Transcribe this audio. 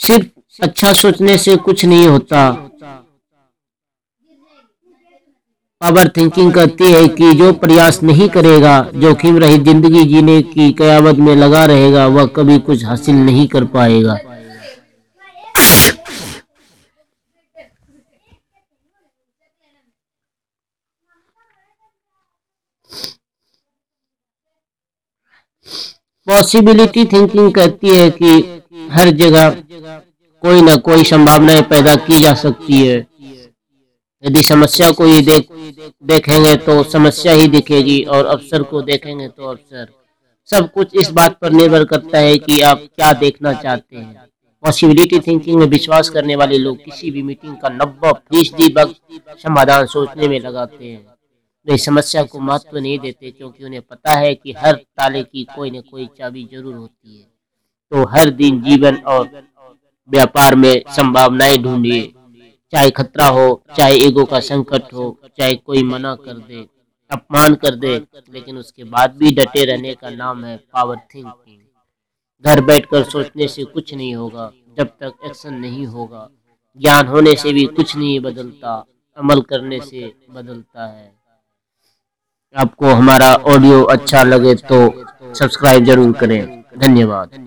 सिर्फ़ अच्छा सोचने से कुछ नहीं होता। पावर थिंकिंग कहती है कि जो प्रयास नहीं करेगा, जोखिम रहित ज़िंदगी जीने की कयामत में लगा रहेगा, वह कभी कुछ हासिल नहीं कर पाएगा। पॉसिबिलिटी थिंकिंग कहती है कि हर जगह कोई ना कोई संभावनाएँ पैदा की जा सकती है। यदि समस्या को ही देख, देखेंगे तो समस्या ही दिखेगी और अवसर को देखेंगे तो अवसर। सब कुछ इस बात पर निर्भर करता है कि आप क्या देखना चाहते हैं। पॉसिबिलिटी थिंकिंग में विश्वास करने वाले लोग किसी भी मीटिंग का नब्बे फ़ीसदी वक्त समाधान सोचने में लगाते हैं। वे समस्या को महत्व नहीं देते क्योंकि उन्हें पता है कि हर ताले की कोई न कोई चाबी ज़रूर होती है। तो हर दिन जीवन और व्यापार में संभावनाएँ ढूंढिए। चाहे खतरा हो, चाहे ईगो का संकट हो, चाहे कोई मना कर दे, अपमान कर दे, लेकिन उसके बाद भी डटे रहने का नाम है पावर थिंकिंग घर बैठकर सोचने से कुछ नहीं होगा, जब तक एक्शन नहीं होगा। ज्ञान होने से भी कुछ नहीं बदलता, अमल करने से बदलता है। आपको हमारा ऑडियो अच्छा लगे तो सब्सक्राइब ज़रूर करें। धन्यवाद।